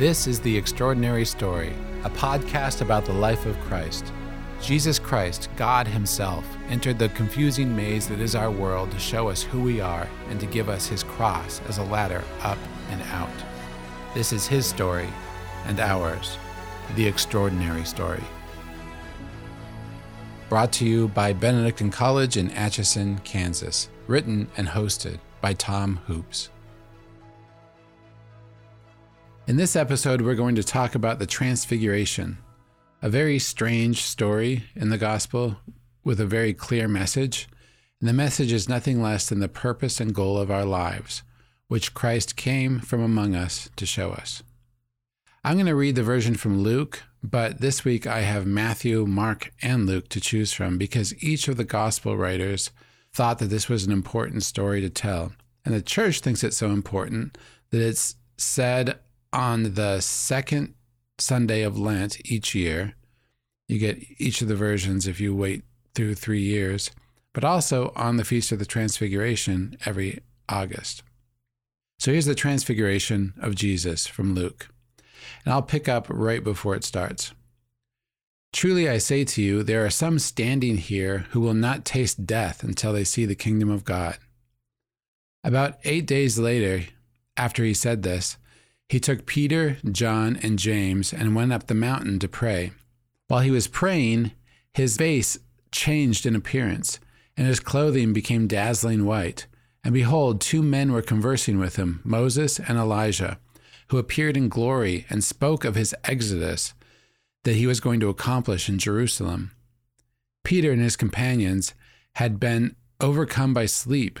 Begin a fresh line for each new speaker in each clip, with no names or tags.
This is The Extraordinary Story, a podcast about the life of Christ. Jesus Christ, God Himself, entered the confusing maze that is our world to show us who we are and to give us His cross as a ladder up and out. This is His story and ours, The Extraordinary Story. Brought to you by Benedictine College in Atchison, Kansas. Written and hosted by Tom Hoopes. In this episode, we're going to talk about the Transfiguration, a very strange story in the gospel with a very clear message. And the message is nothing less than the purpose and goal of our lives, which Christ came from among us to show us. I'm going to read the version from Luke, but this week I have Matthew, Mark, and Luke to choose from because each of the gospel writers thought that this was an important story to tell. And the church thinks it's so important that it's said on the second Sunday of Lent each year. You get each of the versions if you wait through three years, but also on the Feast of the Transfiguration every August. So here's the Transfiguration of Jesus from Luke. And I'll pick up right before it starts. Truly I say to you, there are some standing here who will not taste death until they see the kingdom of God. About eight days later, after he said this, he took Peter, John, and James and went up the mountain to pray. While he was praying, his face changed in appearance, and his clothing became dazzling white. And behold, two men were conversing with him, Moses and Elijah, who appeared in glory and spoke of his exodus that he was going to accomplish in Jerusalem. Peter and his companions had been overcome by sleep,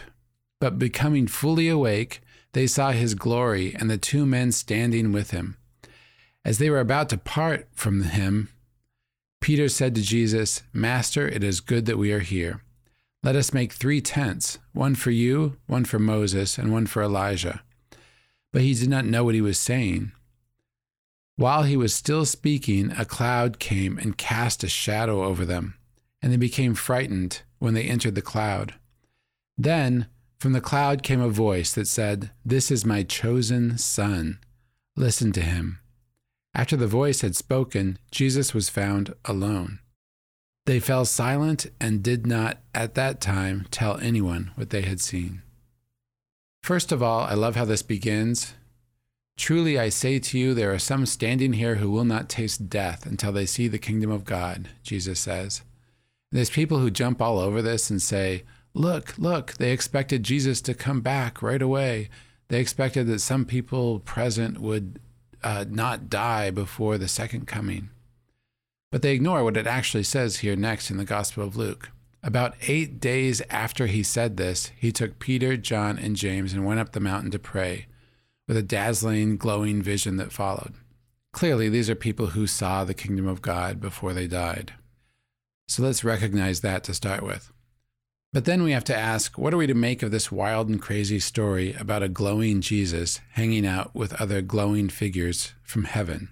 but becoming fully awake, they saw his glory and the two men standing with him. As they were about to part from him, Peter said to Jesus, Master, it is good that we are here. Let us make three tents one for you, one for Moses, and one for Elijah. But he did not know what he was saying. While he was still speaking, a cloud came and cast a shadow over them, and they became frightened when they entered the cloud. Then from the cloud came a voice that said, This is my chosen Son. Listen to him. After the voice had spoken, Jesus was found alone. They fell silent and did not at that time tell anyone what they had seen. First of all, I love how this begins. Truly I say to you, there are some standing here who will not taste death until they see the kingdom of God, Jesus says. And there's people who jump all over this and say, look, look, they expected Jesus to come back right away. They expected that some people present would uh, not die before the second coming. But they ignore what it actually says here next in the Gospel of Luke. About eight days after he said this, he took Peter, John, and James and went up the mountain to pray, with a dazzling, glowing vision that followed. Clearly, these are people who saw the kingdom of God before they died. So let's recognize that to start with. But then we have to ask what are we to make of this wild and crazy story about a glowing Jesus hanging out with other glowing figures from heaven?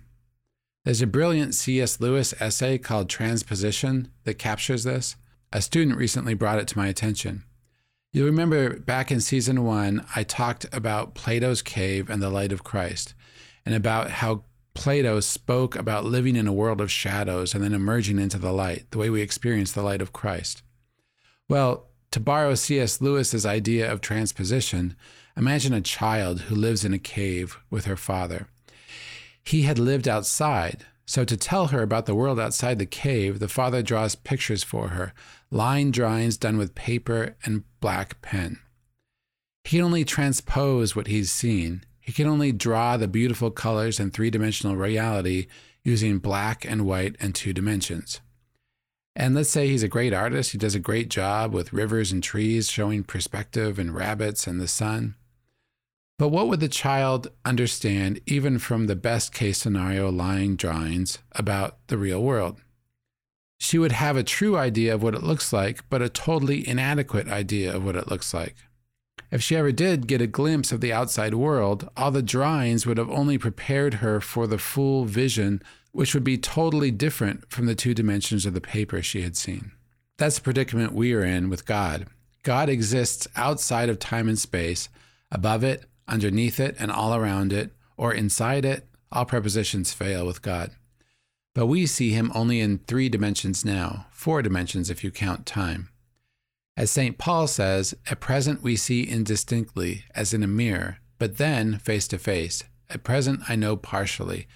There's a brilliant C.S. Lewis essay called Transposition that captures this. A student recently brought it to my attention. You'll remember back in season one, I talked about Plato's cave and the light of Christ, and about how Plato spoke about living in a world of shadows and then emerging into the light, the way we experience the light of Christ. Well, to borrow C.S. Lewis's idea of transposition, imagine a child who lives in a cave with her father. He had lived outside, so to tell her about the world outside the cave, the father draws pictures for her, line drawings done with paper and black pen. He can only transpose what he's seen. He can only draw the beautiful colors and three dimensional reality using black and white and two dimensions. And let's say he's a great artist, he does a great job with rivers and trees showing perspective and rabbits and the sun. But what would the child understand, even from the best case scenario lying drawings, about the real world? She would have a true idea of what it looks like, but a totally inadequate idea of what it looks like. If she ever did get a glimpse of the outside world, all the drawings would have only prepared her for the full vision which would be totally different from the two dimensions of the paper she had seen. That's the predicament we are in with God. God exists outside of time and space, above it, underneath it, and all around it, or inside it, All prepositions fail with God. But we see him only in three dimensions now, four dimensions if you count time. As St. Paul says, at present we see indistinctly, as in a mirror, but then face to face. At present I know partially,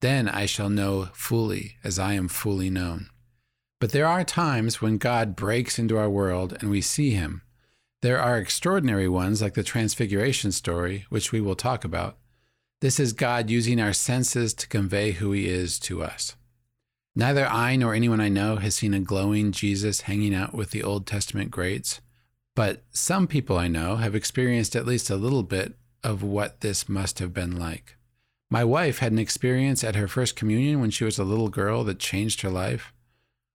then I shall know fully, as I am fully known. But there are times when God breaks into our world and we see him. There are extraordinary ones, like the Transfiguration story, which we will talk about. This is God using our senses to convey who he is to us. Neither I nor anyone I know has seen a glowing Jesus hanging out with the Old Testament greats, but some people I know have experienced at least a little bit of what this must have been like. My wife had an experience at her first communion when she was a little girl that changed her life.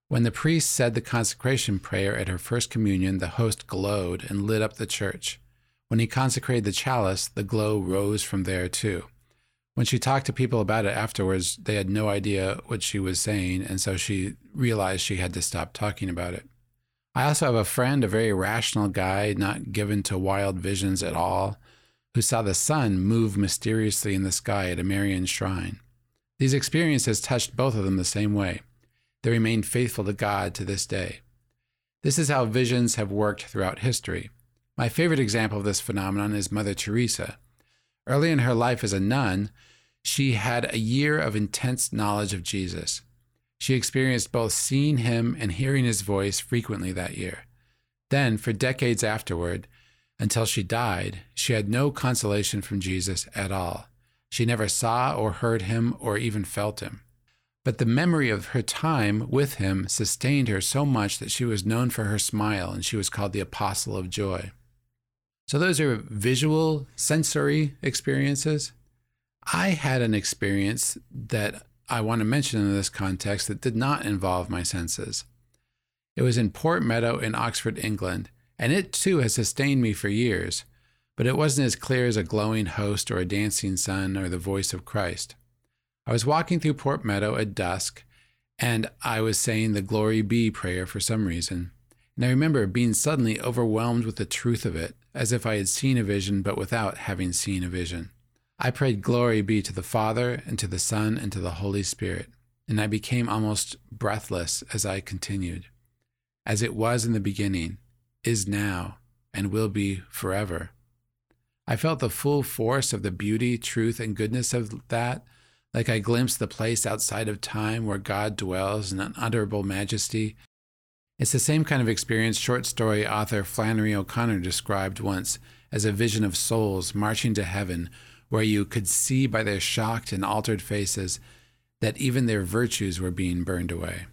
When the priest said the consecration prayer at her first communion, the host glowed and lit up the church. When he consecrated the chalice, the glow rose from there too. When she talked to people about it afterwards, they had no idea what she was saying, and so she realized she had to stop talking about it. I also have a friend, a very rational guy, not given to wild visions at all, who saw the sun move mysteriously in the sky at a Marian shrine. These experiences touched both of them the same way. They remain faithful to God to this day. This is how visions have worked throughout history. My favorite example of this phenomenon is Mother Teresa. Early in her life as a nun, she had a year of intense knowledge of Jesus. She experienced both seeing him and hearing his voice frequently that year. Then, for decades afterward, until she died, she had no consolation from Jesus at all. She never saw or heard him or even felt him. But the memory of her time with him sustained her so much that she was known for her smile and she was called the Apostle of Joy. So, those are visual, sensory experiences. I had an experience that I want to mention in this context that did not involve my senses. It was in Port Meadow in Oxford, England, and it too has sustained me for years, but it wasn't as clear as a glowing host or a dancing sun or the voice of Christ. I was walking through Port Meadow at dusk, and I was saying the Glory Be prayer for some reason. And I remember being suddenly overwhelmed with the truth of it, as if I had seen a vision but without having seen a vision. I prayed, Glory be to the Father, and to the Son, and to the Holy Spirit. And I became almost breathless as I continued. As it was in the beginning, is now, and will be forever. I felt the full force of the beauty, truth, and goodness of that, like I glimpsed the place outside of time where God dwells in unutterable majesty it's the same kind of experience short story author Flannery O'Connor described once as a vision of souls marching to heaven, where you could see by their shocked and altered faces that even their virtues were being burned away.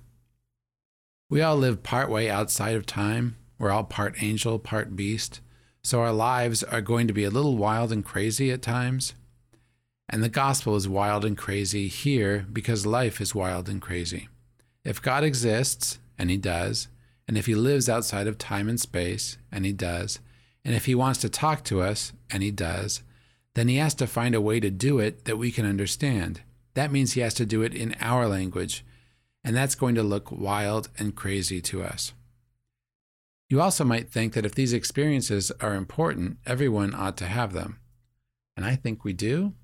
We all live part way outside of time. We're all part angel, part beast. So our lives are going to be a little wild and crazy at times. And the gospel is wild and crazy here because life is wild and crazy. If God exists, and he does. And if he lives outside of time and space, and he does, and if he wants to talk to us, and he does, then he has to find a way to do it that we can understand. That means he has to do it in our language, and that's going to look wild and crazy to us. You also might think that if these experiences are important, everyone ought to have them. And I think we do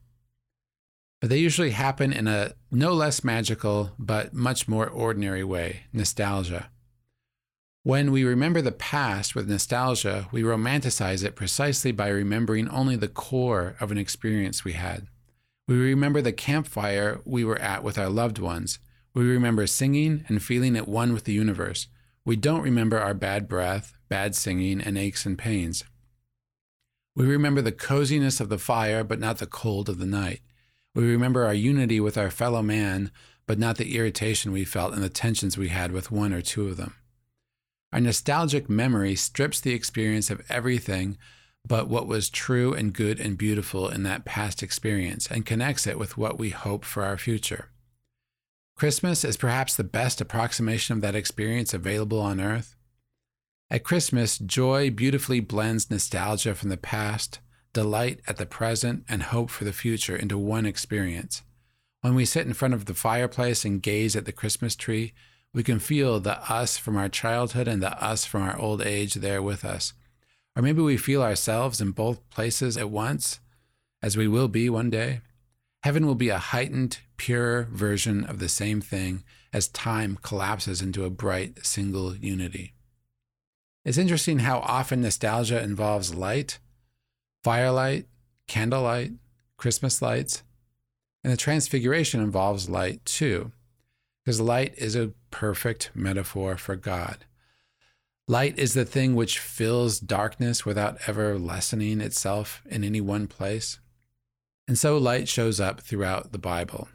but they usually happen in a no less magical but much more ordinary way nostalgia. When we remember the past with nostalgia, we romanticize it precisely by remembering only the core of an experience we had. We remember the campfire we were at with our loved ones. We remember singing and feeling at one with the universe. We don't remember our bad breath, bad singing, and aches and pains. We remember the coziness of the fire, but not the cold of the night. We remember our unity with our fellow man, but not the irritation we felt and the tensions we had with one or two of them. Our nostalgic memory strips the experience of everything but what was true and good and beautiful in that past experience and connects it with what we hope for our future. Christmas is perhaps the best approximation of that experience available on earth. At Christmas, joy beautifully blends nostalgia from the past delight at the present, and hope for the future into one experience. When we sit in front of the fireplace and gaze at the Christmas tree, we can feel the us from our childhood and the us from our old age there with us. Or maybe we feel ourselves in both places at once, as we will be one day. Heaven will be a heightened, pure version of the same thing as time collapses into a bright single unity. It's interesting how often nostalgia involves light, firelight, candlelight, Christmas lights, and the transfiguration involves light too, because light is a perfect metaphor for God. Light is the thing which fills darkness without ever lessening itself in any one place. And so light shows up throughout the Bible.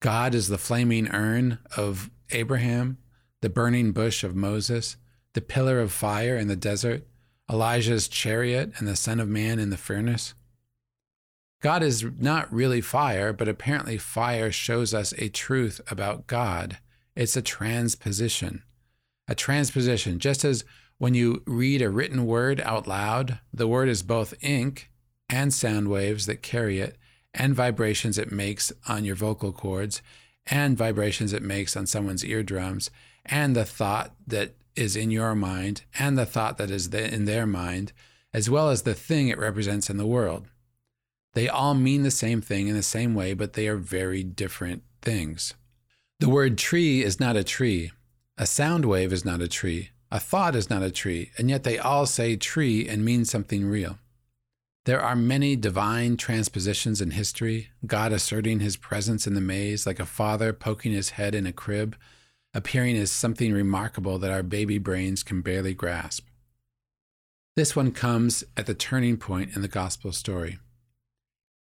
God is the flaming urn of Abraham, the burning bush of Moses, the pillar of fire in the desert, Elijah's chariot, and the Son of Man in the furnace. God is not really fire, but apparently fire shows us a truth about God. It's a transposition. A transposition, just as when you read a written word out loud, the word is both ink and sound waves that carry it, and vibrations it makes on your vocal cords, and vibrations it makes on someone's eardrums, and the thought that is in your mind, and the thought that is in their mind, as well as the thing it represents in the world. They all mean the same thing in the same way, but they are very different things. The word tree is not a tree. A sound wave is not a tree. A thought is not a tree, and yet they all say tree and mean something real. There are many divine transpositions in history, God asserting his presence in the maze like a father poking his head in a crib, appearing as something remarkable that our baby brains can barely grasp. This one comes at the turning point in the gospel story.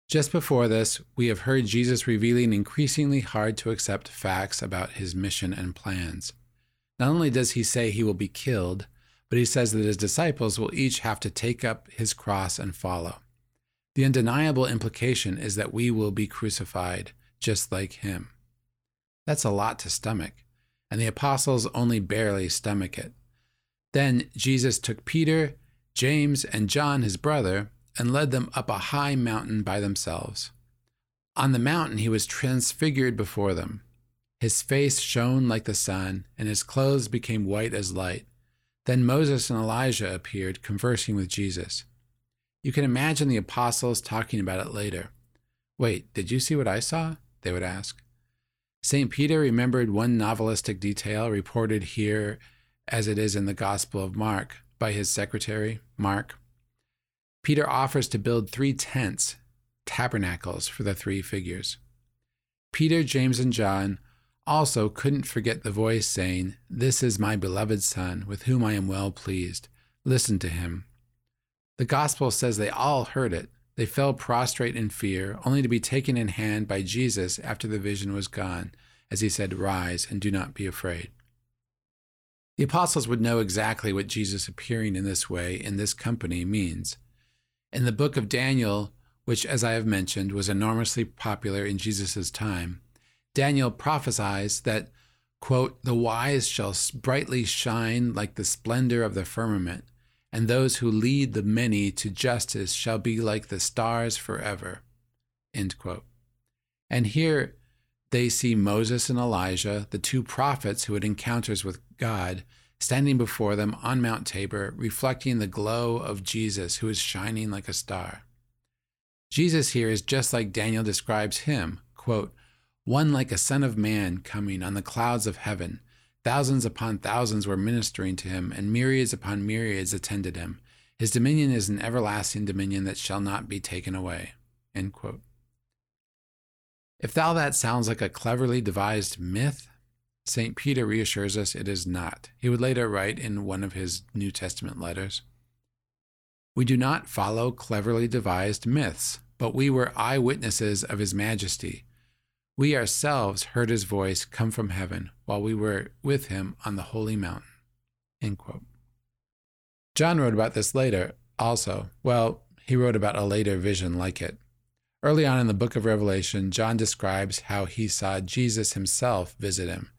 Just before this, we have heard Jesus revealing increasingly hard to accept facts about his mission and plans. Not only does he say he will be killed, but he says that his disciples will each have to take up his cross and follow. The undeniable implication is that we will be crucified just like him. That's a lot to stomach, and the apostles only barely stomach it. Then Jesus took Peter, James, and John, his brother, and led them up a high mountain by themselves. On the mountain he was transfigured before them. His face shone like the sun, and his clothes became white as light. Then Moses and Elijah appeared, conversing with Jesus. You can imagine the apostles talking about it later. Wait, did you see what I saw? They would ask. St. Peter remembered one novelistic detail reported here as it is in the Gospel of Mark by his secretary, Mark. Peter offers to build three tents, tabernacles for the three figures. Peter, James, and John also couldn't forget the voice saying, This is my beloved Son, with whom I am well pleased. Listen to him. The gospel says they all heard it. They fell prostrate in fear, only to be taken in hand by Jesus after the vision was gone, as he said, Rise and do not be afraid. The apostles would know exactly what Jesus appearing in this way in this company means. In the book of Daniel, which, as I have mentioned, was enormously popular in Jesus' time, Daniel prophesies that, quote, the wise shall brightly shine like the splendor of the firmament, and those who lead the many to justice shall be like the stars forever, end quote. And here they see Moses and Elijah, the two prophets who had encounters with God, standing before them on Mount Tabor, reflecting the glow of Jesus, who is shining like a star. Jesus here is just like Daniel describes him, quote, one like a son of man coming on the clouds of heaven. Thousands upon thousands were ministering to him, and myriads upon myriads attended him. His dominion is an everlasting dominion that shall not be taken away. If thou that sounds like a cleverly devised myth, St. Peter reassures us it is not. He would later write in one of his New Testament letters We do not follow cleverly devised myths, but we were eyewitnesses of his majesty. We ourselves heard his voice come from heaven while we were with him on the holy mountain. John wrote about this later also. Well, he wrote about a later vision like it. Early on in the book of Revelation, John describes how he saw Jesus himself visit him.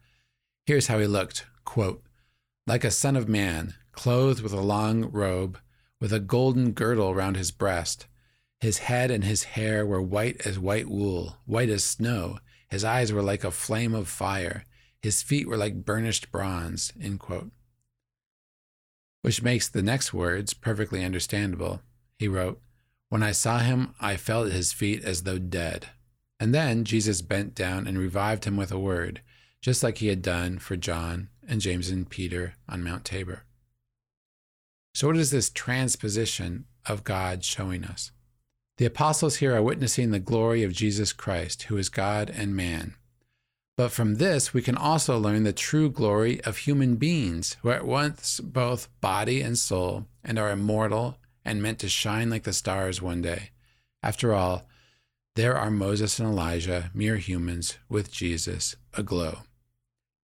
Here's how he looked quote, like a son of man, clothed with a long robe, with a golden girdle round his breast. His head and his hair were white as white wool, white as snow, his eyes were like a flame of fire. His feet were like burnished bronze. Which makes the next words perfectly understandable. He wrote, When I saw him, I fell at his feet as though dead. And then Jesus bent down and revived him with a word, just like he had done for John and James and Peter on Mount Tabor. So, what is this transposition of God showing us? The apostles here are witnessing the glory of Jesus Christ, who is God and man. But from this, we can also learn the true glory of human beings, who are at once both body and soul, and are immortal and meant to shine like the stars one day. After all, there are Moses and Elijah, mere humans, with Jesus aglow.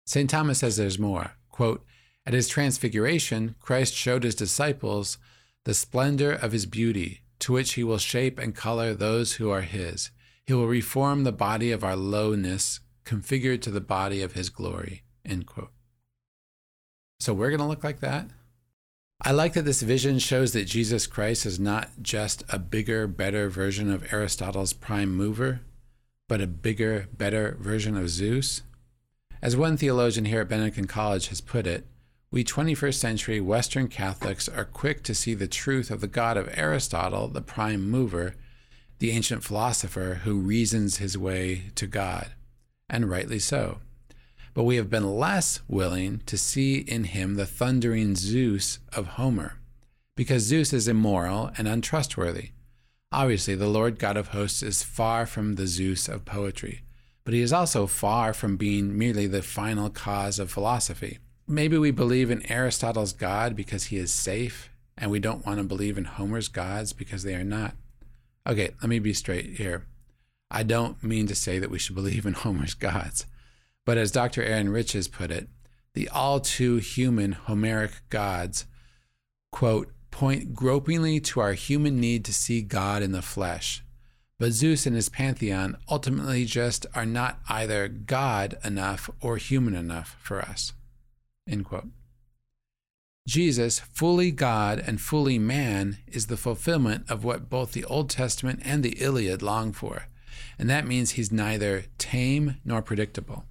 St. Thomas says there's more. Quote, At his transfiguration, Christ showed his disciples the splendor of his beauty, to which he will shape and color those who are his. He will reform the body of our lowness, configured to the body of his glory. End quote. So we're going to look like that? I like that this vision shows that Jesus Christ is not just a bigger, better version of Aristotle's prime mover, but a bigger, better version of Zeus. As one theologian here at Benedictine College has put it, we 21st century Western Catholics are quick to see the truth of the God of Aristotle, the prime mover, the ancient philosopher who reasons his way to God, and rightly so but we have been less willing to see in him the thundering Zeus of Homer, because Zeus is immoral and untrustworthy. Obviously, the Lord God of hosts is far from the Zeus of poetry, but he is also far from being merely the final cause of philosophy. Maybe we believe in Aristotle's God because he is safe, and we don't want to believe in Homer's gods because they are not. Okay, let me be straight here. I don't mean to say that we should believe in Homer's gods. But as Dr. Aaron Rich has put it, the all too human Homeric gods, quote, point gropingly to our human need to see God in the flesh. But Zeus and his pantheon ultimately just are not either God enough or human enough for us. End quote. Jesus, fully God and fully man, is the fulfillment of what both the Old Testament and the Iliad long for. And that means he's neither tame nor predictable.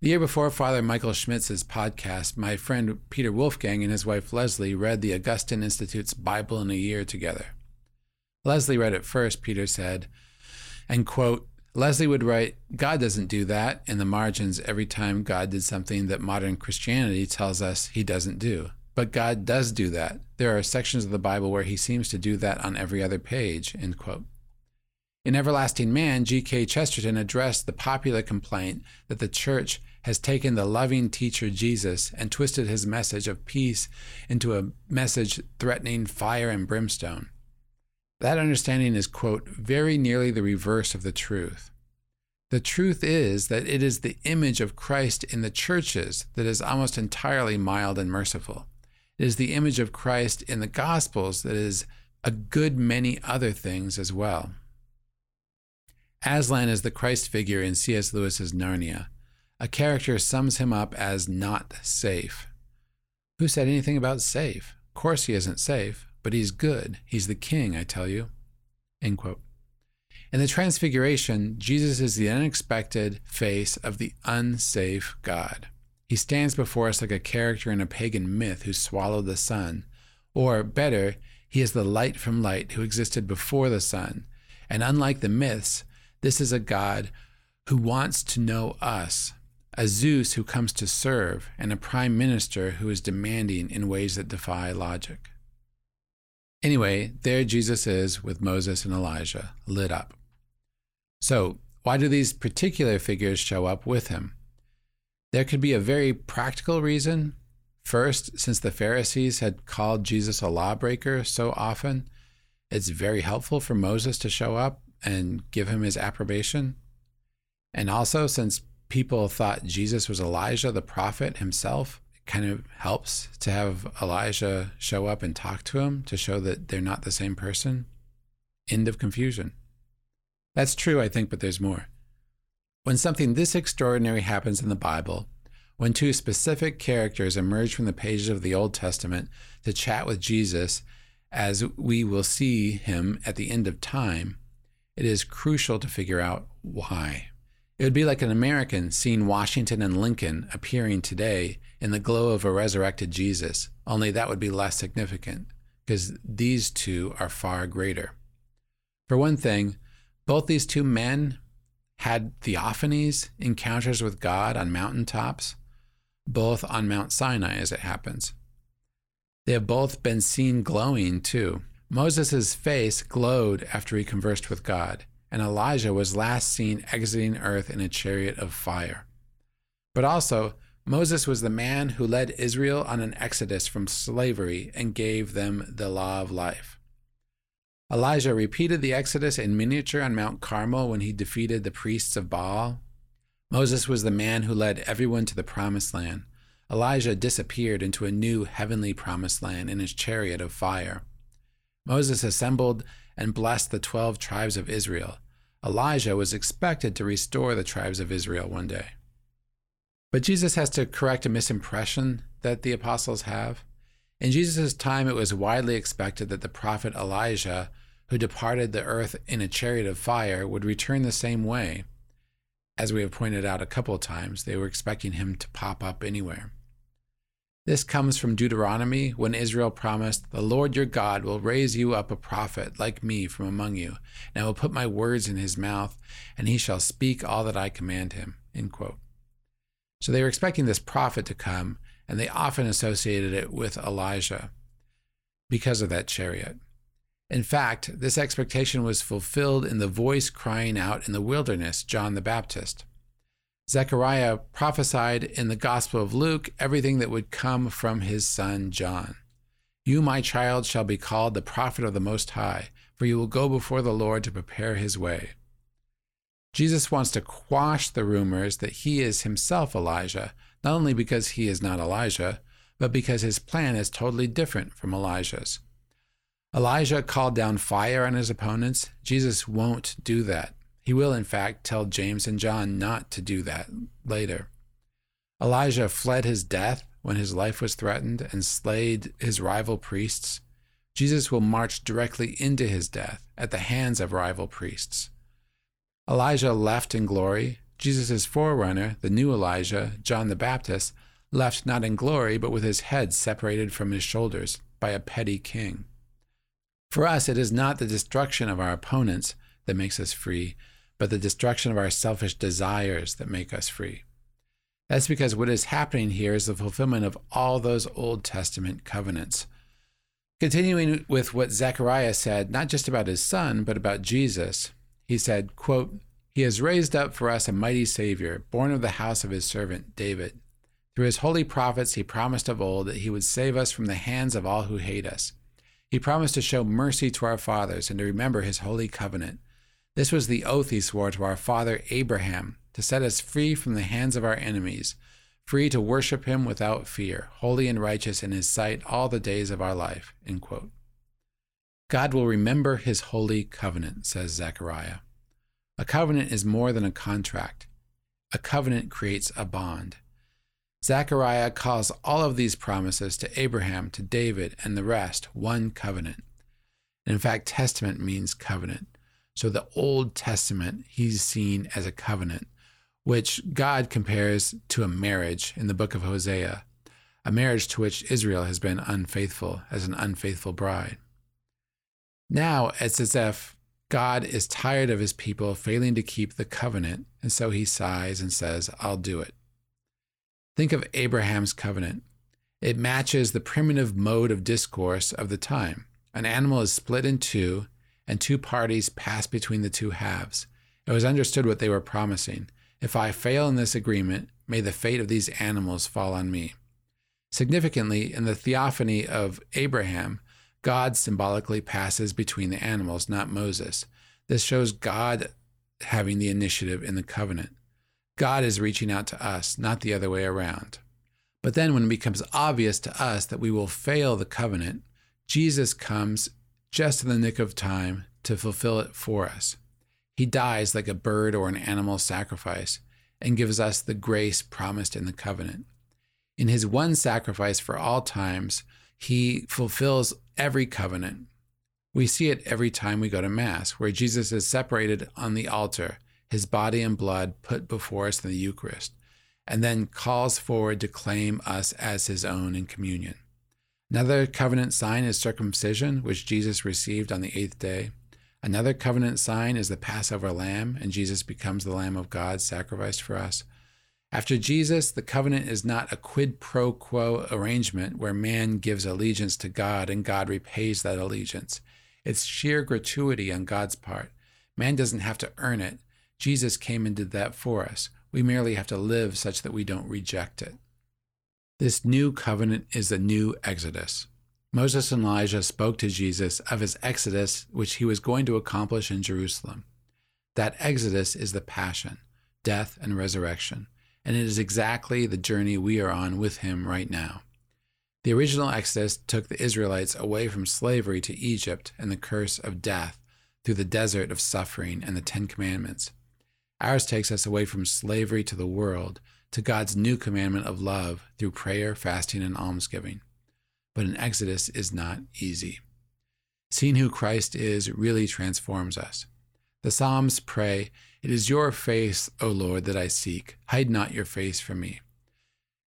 The year before Father Michael Schmitz's podcast, my friend Peter Wolfgang and his wife Leslie read the Augustine Institute's Bible in a Year together. Leslie read it first, Peter said, and quote, Leslie would write, God doesn't do that in the margins every time God did something that modern Christianity tells us he doesn't do. But God does do that. There are sections of the Bible where he seems to do that on every other page, end quote. In Everlasting Man, G.K. Chesterton addressed the popular complaint that the church has taken the loving teacher Jesus and twisted his message of peace into a message threatening fire and brimstone. That understanding is, quote, very nearly the reverse of the truth. The truth is that it is the image of Christ in the churches that is almost entirely mild and merciful. It is the image of Christ in the Gospels that is a good many other things as well. Aslan is the Christ figure in C.S. Lewis's Narnia. A character sums him up as not safe. Who said anything about safe? Of course he isn't safe, but he's good. He's the king, I tell you. End quote. In the Transfiguration, Jesus is the unexpected face of the unsafe God. He stands before us like a character in a pagan myth who swallowed the sun. Or, better, he is the light from light who existed before the sun. And unlike the myths, this is a God who wants to know us a Zeus who comes to serve, and a prime minister who is demanding in ways that defy logic. Anyway, there Jesus is with Moses and Elijah, lit up. So, why do these particular figures show up with him? There could be a very practical reason. First, since the Pharisees had called Jesus a lawbreaker so often, it's very helpful for Moses to show up and give him his approbation. And also, since people thought Jesus was Elijah, the prophet himself, kind of helps to have Elijah show up and talk to him to show that they're not the same person. End of confusion. That's true, I think, but there's more. When something this extraordinary happens in the Bible, when two specific characters emerge from the pages of the Old Testament to chat with Jesus, as we will see him at the end of time, it is crucial to figure out why. It would be like an American seeing Washington and Lincoln appearing today in the glow of a resurrected Jesus, only that would be less significant, because these two are far greater. For one thing, both these two men had theophanies, encounters with God on mountaintops, both on Mount Sinai as it happens. They have both been seen glowing too. Moses' face glowed after he conversed with God, and Elijah was last seen exiting earth in a chariot of fire. But also, Moses was the man who led Israel on an exodus from slavery and gave them the law of life. Elijah repeated the exodus in miniature on Mount Carmel when he defeated the priests of Baal. Moses was the man who led everyone to the promised land. Elijah disappeared into a new heavenly promised land in his chariot of fire. Moses assembled and blessed the twelve tribes of Israel. Elijah was expected to restore the tribes of Israel one day. But Jesus has to correct a misimpression that the apostles have. In Jesus' time, it was widely expected that the prophet Elijah, who departed the earth in a chariot of fire, would return the same way. As we have pointed out a couple of times, they were expecting him to pop up anywhere. This comes from Deuteronomy when Israel promised, The Lord your God will raise you up a prophet like me from among you, and I will put my words in his mouth, and he shall speak all that I command him. So they were expecting this prophet to come, and they often associated it with Elijah because of that chariot. In fact, this expectation was fulfilled in the voice crying out in the wilderness, John the Baptist. Zechariah prophesied in the Gospel of Luke everything that would come from his son John. You, my child, shall be called the prophet of the Most High, for you will go before the Lord to prepare his way. Jesus wants to quash the rumors that he is himself Elijah, not only because he is not Elijah, but because his plan is totally different from Elijah's. Elijah called down fire on his opponents. Jesus won't do that. He will, in fact, tell James and John not to do that later. Elijah fled his death when his life was threatened and slayed his rival priests. Jesus will march directly into his death at the hands of rival priests. Elijah left in glory. Jesus' forerunner, the new Elijah, John the Baptist, left not in glory, but with his head separated from his shoulders by a petty king. For us, it is not the destruction of our opponents that makes us free, but the destruction of our selfish desires that make us free. That's because what is happening here is the fulfillment of all those Old Testament covenants. Continuing with what Zechariah said, not just about his son, but about Jesus, he said, quote, He has raised up for us a mighty Savior, born of the house of his servant David. Through his holy prophets, he promised of old that he would save us from the hands of all who hate us. He promised to show mercy to our fathers and to remember his holy covenant this was the oath he swore to our father Abraham to set us free from the hands of our enemies, free to worship him without fear, holy and righteous in his sight all the days of our life. God will remember his holy covenant, says Zechariah. A covenant is more than a contract. A covenant creates a bond. Zechariah calls all of these promises to Abraham, to David, and the rest one covenant. In fact, testament means covenant. So the Old Testament, he's seen as a covenant, which God compares to a marriage in the book of Hosea, a marriage to which Israel has been unfaithful as an unfaithful bride. Now it's as if God is tired of his people failing to keep the covenant, and so he sighs and says, I'll do it. Think of Abraham's covenant. It matches the primitive mode of discourse of the time. An animal is split in two, and two parties passed between the two halves. It was understood what they were promising. If I fail in this agreement, may the fate of these animals fall on me. Significantly, in the theophany of Abraham, God symbolically passes between the animals, not Moses. This shows God having the initiative in the covenant. God is reaching out to us, not the other way around. But then, when it becomes obvious to us that we will fail the covenant, Jesus comes just in the nick of time to fulfill it for us. He dies like a bird or an animal sacrifice and gives us the grace promised in the covenant. In his one sacrifice for all times, he fulfills every covenant. We see it every time we go to Mass, where Jesus is separated on the altar, his body and blood put before us in the Eucharist, and then calls forward to claim us as his own in communion. Another covenant sign is circumcision, which Jesus received on the eighth day. Another covenant sign is the Passover lamb, and Jesus becomes the Lamb of God sacrificed for us. After Jesus, the covenant is not a quid pro quo arrangement where man gives allegiance to God and God repays that allegiance. It's sheer gratuity on God's part. Man doesn't have to earn it. Jesus came and did that for us. We merely have to live such that we don't reject it. This new covenant is a new exodus. Moses and Elijah spoke to Jesus of his exodus, which he was going to accomplish in Jerusalem. That exodus is the passion, death, and resurrection, and it is exactly the journey we are on with him right now. The original exodus took the Israelites away from slavery to Egypt and the curse of death through the desert of suffering and the Ten Commandments. Ours takes us away from slavery to the world to God's new commandment of love through prayer, fasting, and almsgiving but an exodus is not easy. Seeing who Christ is really transforms us. The Psalms pray, It is your face, O Lord, that I seek. Hide not your face from me.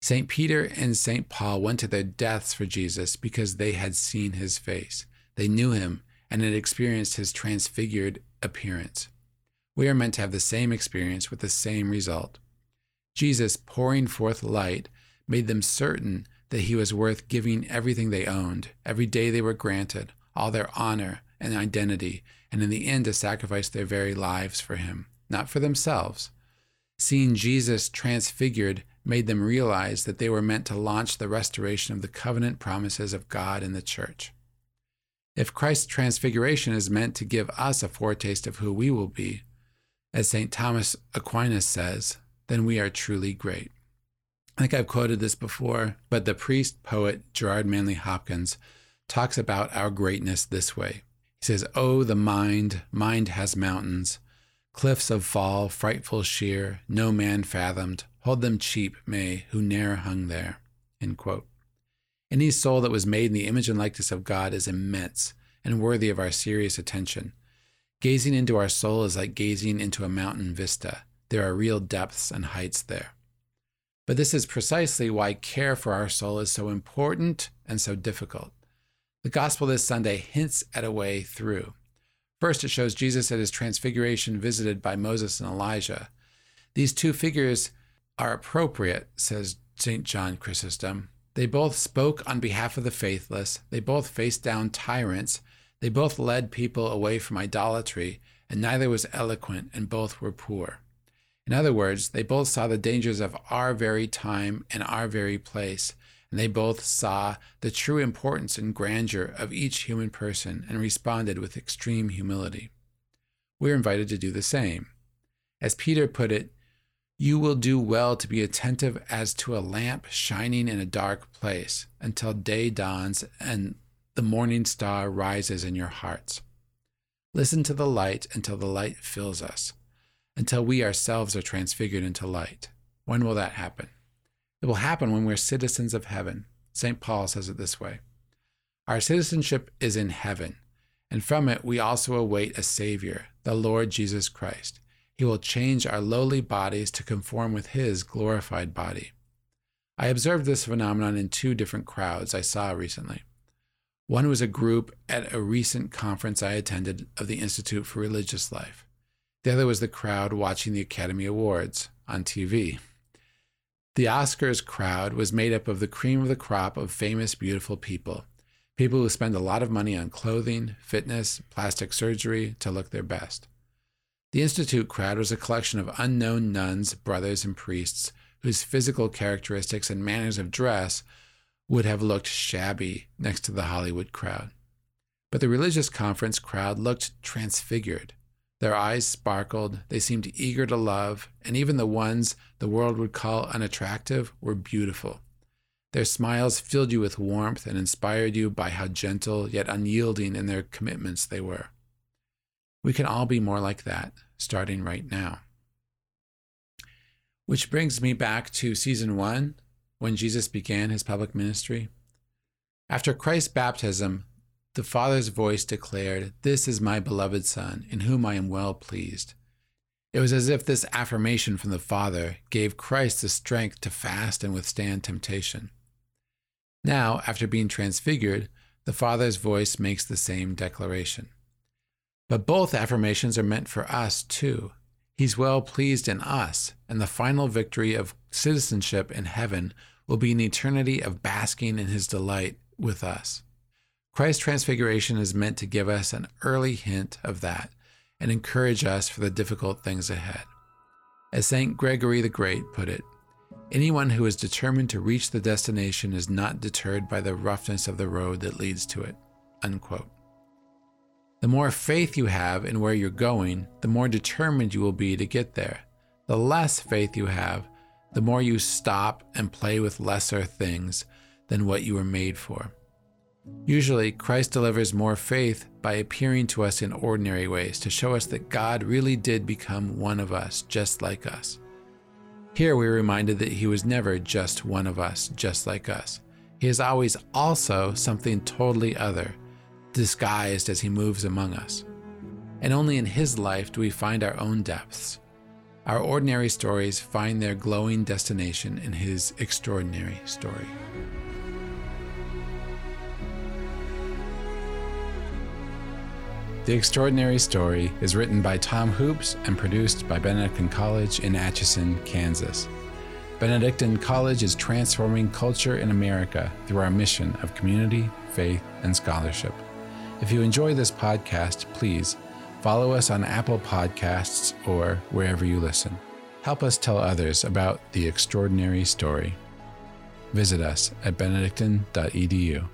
St. Peter and St. Paul went to their deaths for Jesus because they had seen his face. They knew him and had experienced his transfigured appearance. We are meant to have the same experience with the same result. Jesus pouring forth light made them certain that he was worth giving everything they owned, every day they were granted, all their honor and identity, and in the end to sacrifice their very lives for him, not for themselves. Seeing Jesus transfigured made them realize that they were meant to launch the restoration of the covenant promises of God in the church. If Christ's transfiguration is meant to give us a foretaste of who we will be, as St. Thomas Aquinas says, then we are truly great. I think I've quoted this before, but the priest poet Gerard Manley Hopkins talks about our greatness this way. He says, Oh, the mind, mind has mountains, cliffs of fall, frightful sheer, no man fathomed, hold them cheap, may, who ne'er hung there. End quote. Any soul that was made in the image and likeness of God is immense and worthy of our serious attention. Gazing into our soul is like gazing into a mountain vista. There are real depths and heights there. But this is precisely why care for our soul is so important and so difficult. The gospel this Sunday hints at a way through. First, it shows Jesus at his transfiguration visited by Moses and Elijah. These two figures are appropriate, says St. John Chrysostom. They both spoke on behalf of the faithless, they both faced down tyrants, they both led people away from idolatry, and neither was eloquent, and both were poor. In other words, they both saw the dangers of our very time and our very place, and they both saw the true importance and grandeur of each human person and responded with extreme humility. We're invited to do the same. As Peter put it, you will do well to be attentive as to a lamp shining in a dark place until day dawns and the morning star rises in your hearts. Listen to the light until the light fills us until we ourselves are transfigured into light. When will that happen? It will happen when we're citizens of heaven. St. Paul says it this way Our citizenship is in heaven, and from it we also await a Savior, the Lord Jesus Christ. He will change our lowly bodies to conform with His glorified body. I observed this phenomenon in two different crowds I saw recently. One was a group at a recent conference I attended of the Institute for Religious Life. The other was the crowd watching the Academy Awards on TV. The Oscars crowd was made up of the cream of the crop of famous, beautiful people. People who spend a lot of money on clothing, fitness, plastic surgery to look their best. The Institute crowd was a collection of unknown nuns, brothers, and priests whose physical characteristics and manners of dress would have looked shabby next to the Hollywood crowd. But the religious conference crowd looked transfigured. Their eyes sparkled, they seemed eager to love, and even the ones the world would call unattractive were beautiful. Their smiles filled you with warmth and inspired you by how gentle yet unyielding in their commitments they were. We can all be more like that, starting right now. Which brings me back to season one, when Jesus began his public ministry. After Christ's baptism, the Father's voice declared, This is my beloved Son, in whom I am well pleased. It was as if this affirmation from the Father gave Christ the strength to fast and withstand temptation. Now, after being transfigured, the Father's voice makes the same declaration. But both affirmations are meant for us too. He's well pleased in us, and the final victory of citizenship in heaven will be an eternity of basking in his delight with us. Christ's transfiguration is meant to give us an early hint of that and encourage us for the difficult things ahead. As St. Gregory the Great put it, anyone who is determined to reach the destination is not deterred by the roughness of the road that leads to it. Unquote. The more faith you have in where you're going, the more determined you will be to get there. The less faith you have, the more you stop and play with lesser things than what you were made for. Usually, Christ delivers more faith by appearing to us in ordinary ways to show us that God really did become one of us, just like us. Here we're reminded that He was never just one of us, just like us. He is always also something totally other, disguised as He moves among us. And only in His life do we find our own depths. Our ordinary stories find their glowing destination in His extraordinary story. The Extraordinary Story is written by Tom Hoopes and produced by Benedictine College in Atchison, Kansas. Benedictine College is transforming culture in America through our mission of community, faith, and scholarship. If you enjoy this podcast, please follow us on Apple Podcasts or wherever you listen. Help us tell others about the extraordinary story. Visit us at benedictine.edu.